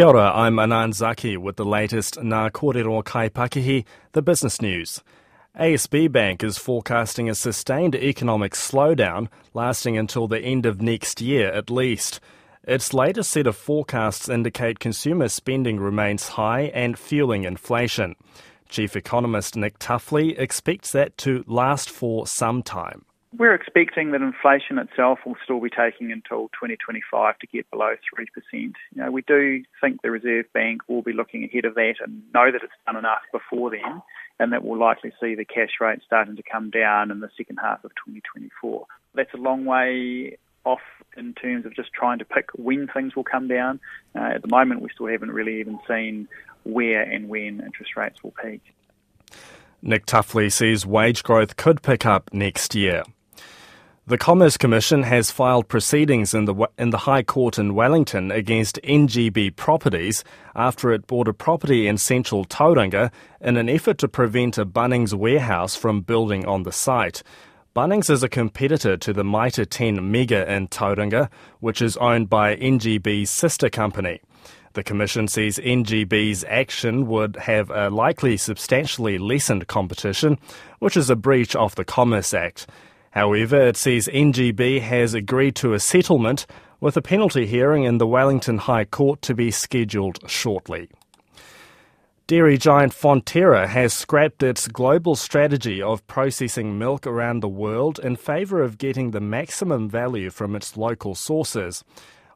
Kia ora, I'm Anan Zaki with the latest Nā Kōrero Kaipakihi, the business news. ASB Bank is forecasting a sustained economic slowdown lasting until the end of next year at least. Its latest set of forecasts indicate consumer spending remains high and fueling inflation. Chief Economist Nick Tuffley expects that to last for some time. We're expecting that inflation itself will still be taking until 2025 to get below 3%. You know, we do think the Reserve Bank will be looking ahead of that and know that it's done enough before then, and that we'll likely see the cash rate starting to come down in the second half of 2024. That's a long way off in terms of just trying to pick when things will come down. Uh, at the moment, we still haven't really even seen where and when interest rates will peak. Nick Tuffley says wage growth could pick up next year. The Commerce Commission has filed proceedings in the, in the High Court in Wellington against NGB Properties after it bought a property in central Tauranga in an effort to prevent a Bunnings warehouse from building on the site. Bunnings is a competitor to the Mitre 10 Mega in Tauranga, which is owned by NGB's sister company. The Commission says NGB's action would have a likely substantially lessened competition, which is a breach of the Commerce Act. However, it says NGB has agreed to a settlement with a penalty hearing in the Wellington High Court to be scheduled shortly. Dairy giant Fonterra has scrapped its global strategy of processing milk around the world in favour of getting the maximum value from its local sources.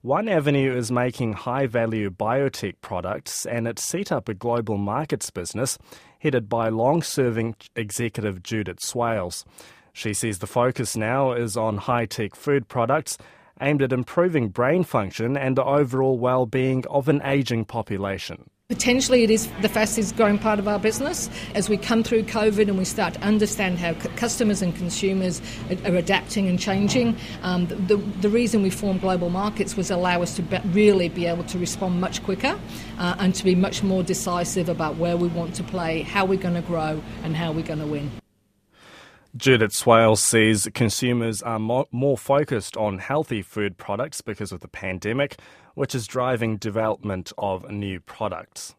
One avenue is making high value biotech products, and it's set up a global markets business headed by long serving executive Judith Swales. She says the focus now is on high tech food products aimed at improving brain function and the overall well being of an ageing population. Potentially, it is the fastest growing part of our business. As we come through COVID and we start to understand how customers and consumers are adapting and changing, um, the, the reason we formed Global Markets was allow us to be, really be able to respond much quicker uh, and to be much more decisive about where we want to play, how we're going to grow, and how we're going to win. Judith Swales says consumers are mo- more focused on healthy food products because of the pandemic, which is driving development of new products.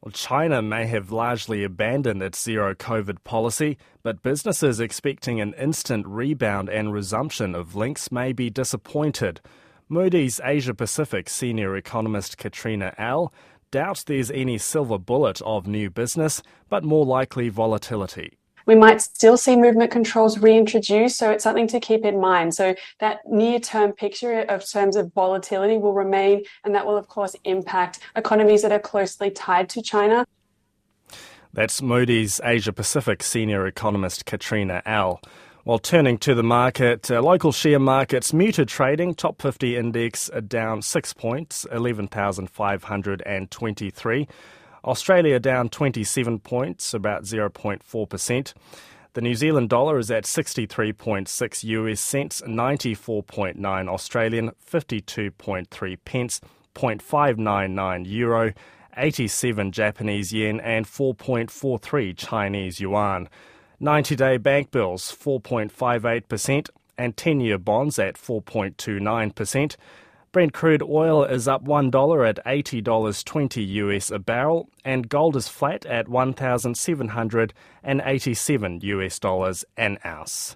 Well, China may have largely abandoned its zero COVID policy, but businesses expecting an instant rebound and resumption of links may be disappointed. Moody's Asia Pacific senior economist Katrina Ell doubts there's any silver bullet of new business, but more likely volatility we might still see movement controls reintroduced. So it's something to keep in mind. So that near term picture of terms of volatility will remain, and that will, of course, impact economies that are closely tied to China. That's Moody's Asia Pacific senior economist Katrina Ell. While turning to the market, uh, local share markets muted trading. Top 50 index down six points, 11,523. Australia down 27 points, about 0.4%. The New Zealand dollar is at 63.6 US cents, 94.9 Australian, 52.3 pence, 0.599 euro, 87 Japanese yen, and 4.43 Chinese yuan. 90 day bank bills 4.58%, and 10 year bonds at 4.29%. Brent crude oil is up $1 at $80.20 US a barrel, and gold is flat at 1,787 US dollars an ounce.